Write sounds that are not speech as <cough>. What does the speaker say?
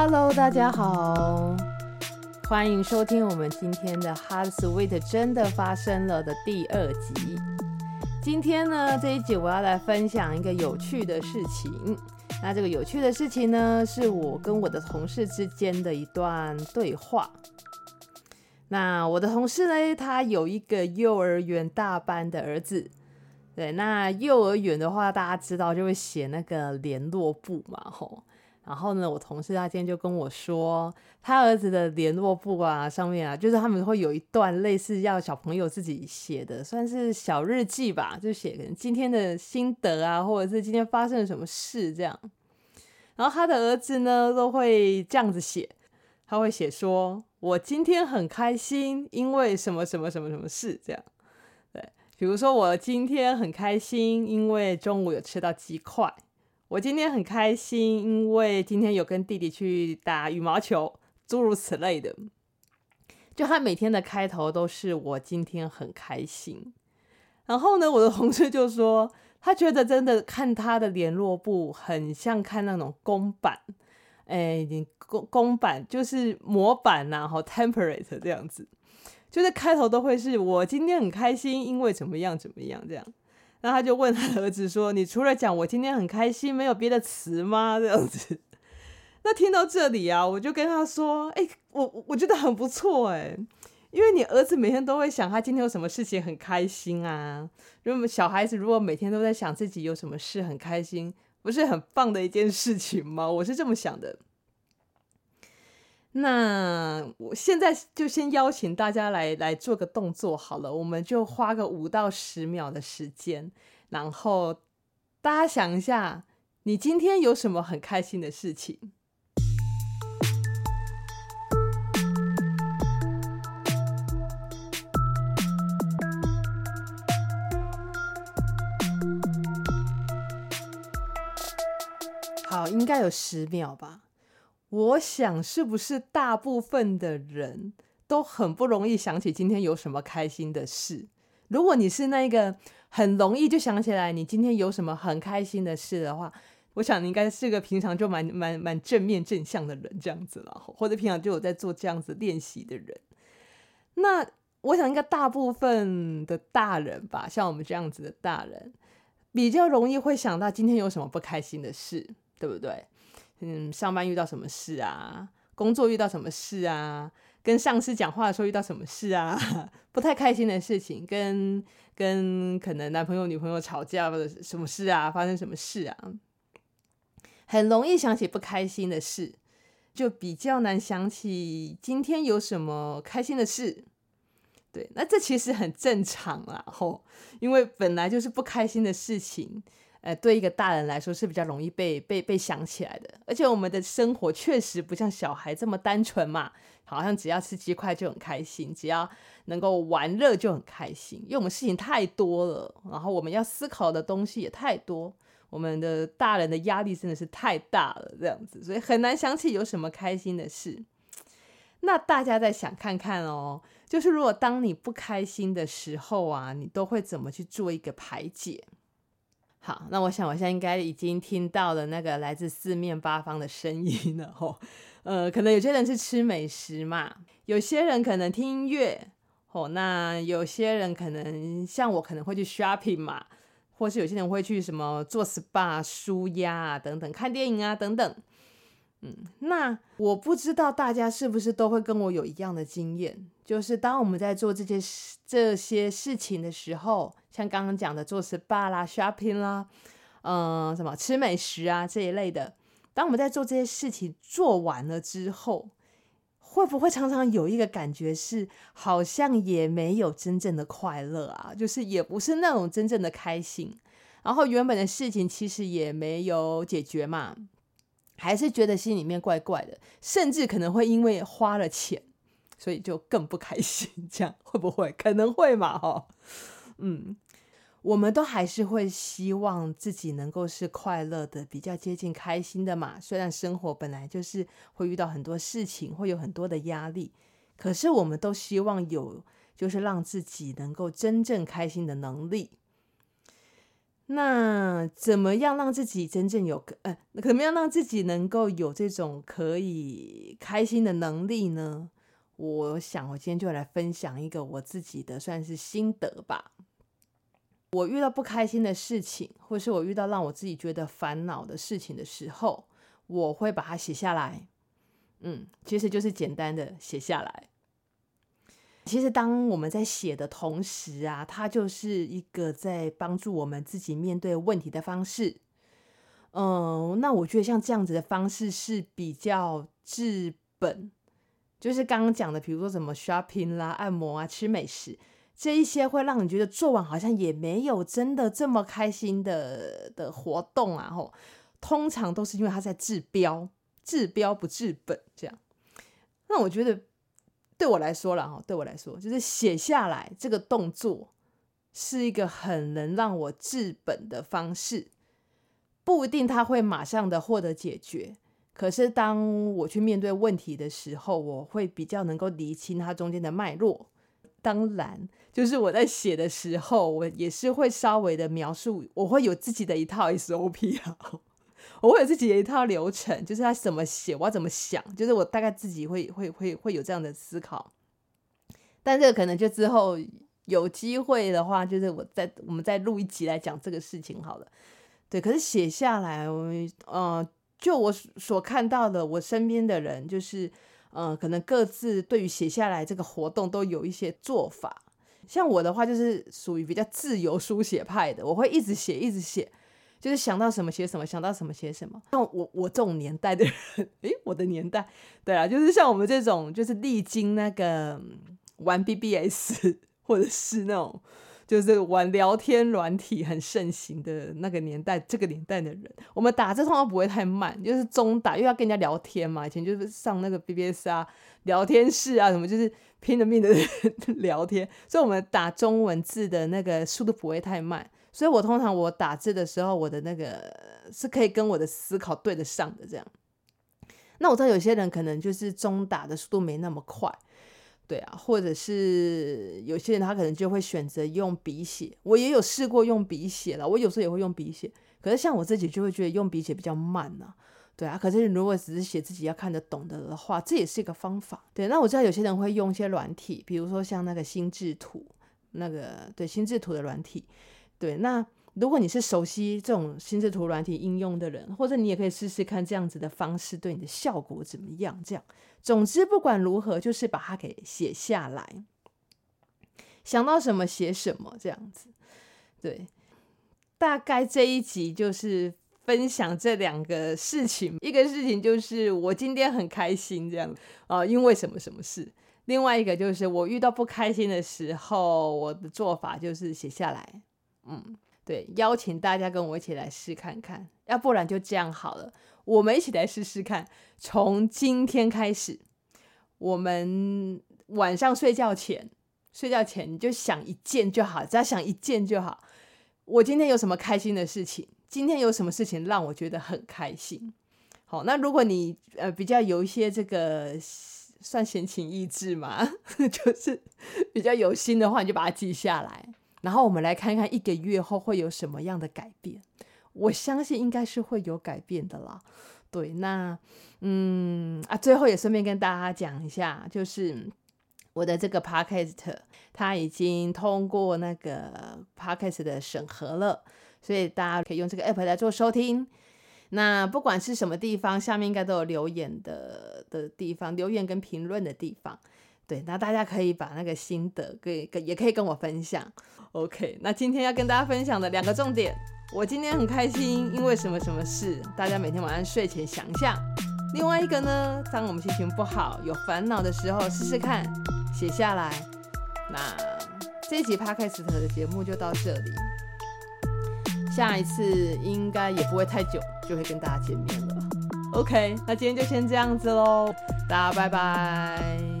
Hello，大家好，欢迎收听我们今天的《Heart Sweet》真的发生了的第二集。今天呢，这一集我要来分享一个有趣的事情。那这个有趣的事情呢，是我跟我的同事之间的一段对话。那我的同事呢，他有一个幼儿园大班的儿子。对，那幼儿园的话，大家知道就会写那个联络簿嘛，吼。然后呢，我同事他今天就跟我说，他儿子的联络簿啊，上面啊，就是他们会有一段类似要小朋友自己写的，算是小日记吧，就写可能今天的心得啊，或者是今天发生了什么事这样。然后他的儿子呢，都会这样子写，他会写说：“我今天很开心，因为什么什么什么什么事。”这样。对比如说，我今天很开心，因为中午有吃到鸡块。我今天很开心，因为今天有跟弟弟去打羽毛球，诸如此类的。就他每天的开头都是我今天很开心。然后呢，我的同事就说，他觉得真的看他的联络簿很像看那种公版，哎，公公版就是模板呐，和 template 这样子。就是开头都会是我今天很开心，因为怎么样怎么样这样，然后他就问他儿子说：“你除了讲我今天很开心，没有别的词吗？”这样子。<laughs> 那听到这里啊，我就跟他说：“哎，我我觉得很不错哎，因为你儿子每天都会想他今天有什么事情很开心啊。如果小孩子如果每天都在想自己有什么事很开心，不是很棒的一件事情吗？我是这么想的。”那我现在就先邀请大家来来做个动作好了，我们就花个五到十秒的时间，然后大家想一下，你今天有什么很开心的事情？好，应该有十秒吧。我想，是不是大部分的人都很不容易想起今天有什么开心的事？如果你是那个很容易就想起来你今天有什么很开心的事的话，我想你应该是个平常就蛮蛮蛮正面正向的人，这样子了，或者平常就有在做这样子练习的人。那我想，应该大部分的大人吧，像我们这样子的大人，比较容易会想到今天有什么不开心的事，对不对？嗯，上班遇到什么事啊？工作遇到什么事啊？跟上司讲话的时候遇到什么事啊？<laughs> 不太开心的事情，跟跟可能男朋友、女朋友吵架或者什么事啊？发生什么事啊？很容易想起不开心的事，就比较难想起今天有什么开心的事。对，那这其实很正常啦，吼，因为本来就是不开心的事情。呃，对一个大人来说是比较容易被被被想起来的，而且我们的生活确实不像小孩这么单纯嘛，好像只要吃鸡块就很开心，只要能够玩乐就很开心，因为我们事情太多了，然后我们要思考的东西也太多，我们的大人的压力真的是太大了，这样子，所以很难想起有什么开心的事。那大家再想看看哦，就是如果当你不开心的时候啊，你都会怎么去做一个排解？好，那我想我现在应该已经听到了那个来自四面八方的声音了吼。呃，可能有些人是吃美食嘛，有些人可能听音乐，哦，那有些人可能像我可能会去 shopping 嘛，或是有些人会去什么做 SPA、舒压啊等等，看电影啊等等。嗯，那我不知道大家是不是都会跟我有一样的经验，就是当我们在做这些事这些事情的时候，像刚刚讲的做 SPA 啦、shopping 啦，嗯，什么吃美食啊这一类的，当我们在做这些事情做完了之后，会不会常常有一个感觉是，好像也没有真正的快乐啊，就是也不是那种真正的开心，然后原本的事情其实也没有解决嘛。还是觉得心里面怪怪的，甚至可能会因为花了钱，所以就更不开心。<laughs> 这样会不会？可能会嘛？哈，嗯，我们都还是会希望自己能够是快乐的，比较接近开心的嘛。虽然生活本来就是会遇到很多事情，会有很多的压力，可是我们都希望有，就是让自己能够真正开心的能力。那怎么样让自己真正有呃，怎么样让自己能够有这种可以开心的能力呢？我想我今天就来分享一个我自己的算是心得吧。我遇到不开心的事情，或是我遇到让我自己觉得烦恼的事情的时候，我会把它写下来。嗯，其实就是简单的写下来。其实当我们在写的同时啊，它就是一个在帮助我们自己面对问题的方式。嗯，那我觉得像这样子的方式是比较治本，就是刚刚讲的，比如说什么 shopping 啦、按摩啊、吃美食。这一些会让你觉得做完好像也没有真的这么开心的的活动啊，吼，通常都是因为他在治标，治标不治本这样。那我觉得对我来说啦，哈，对我来说，就是写下来这个动作是一个很能让我治本的方式，不一定他会马上的获得解决，可是当我去面对问题的时候，我会比较能够理清它中间的脉络。当然，就是我在写的时候，我也是会稍微的描述，我会有自己的一套 SOP 啊，我会有自己的一套流程，就是他怎么写，我要怎么想，就是我大概自己会会会会有这样的思考。但这个可能就之后有机会的话，就是我再我们再录一集来讲这个事情好了。对，可是写下来，我呃，就我所看到的，我身边的人就是。嗯，可能各自对于写下来这个活动都有一些做法。像我的话，就是属于比较自由书写派的，我会一直写，一直写，就是想到什么写什么，想到什么写什么。像我我这种年代的人，<laughs> 诶，我的年代，对啊，就是像我们这种，就是历经那个玩 BBS <laughs> 或者是那种。就是玩聊天软体很盛行的那个年代，这个年代的人，我们打字通常不会太慢，就是中打，因为要跟人家聊天嘛。以前就是上那个 BBS 啊，聊天室啊什么，就是拼了命的 <laughs> 聊天，所以我们打中文字的那个速度不会太慢。所以我通常我打字的时候，我的那个是可以跟我的思考对得上的这样。那我知道有些人可能就是中打的速度没那么快。对啊，或者是有些人他可能就会选择用笔写，我也有试过用笔写了，我有时候也会用笔写，可是像我自己就会觉得用笔写比较慢呐，对啊，可是如果只是写自己要看得懂的的话，这也是一个方法。对，那我知道有些人会用一些软体，比如说像那个心智图，那个对心智图的软体，对，那。如果你是熟悉这种心智图软体应用的人，或者你也可以试试看这样子的方式对你的效果怎么样？这样，总之不管如何，就是把它给写下来，想到什么写什么，这样子。对，大概这一集就是分享这两个事情，一个事情就是我今天很开心这样啊，因为什么什么事；另外一个就是我遇到不开心的时候，我的做法就是写下来，嗯。对，邀请大家跟我一起来试看看，要不然就这样好了，我们一起来试试看。从今天开始，我们晚上睡觉前，睡觉前你就想一件就好，只要想一件就好。我今天有什么开心的事情？今天有什么事情让我觉得很开心？好，那如果你呃比较有一些这个算闲情逸致嘛，<laughs> 就是比较有心的话，你就把它记下来。然后我们来看看一个月后会有什么样的改变，我相信应该是会有改变的啦。对，那嗯啊，最后也顺便跟大家讲一下，就是我的这个 podcast 它已经通过那个 podcast 的审核了，所以大家可以用这个 app 来做收听。那不管是什么地方，下面应该都有留言的的地方，留言跟评论的地方。对，那大家可以把那个心得给给，也可以跟我分享。OK，那今天要跟大家分享的两个重点，我今天很开心，因为什么什么事，大家每天晚上睡前想一下。另外一个呢，当我们心情不好、有烦恼的时候，试试看写下来。那这一集 Podcast 的节目就到这里，下一次应该也不会太久，就会跟大家见面了。OK，那今天就先这样子喽，大家拜拜。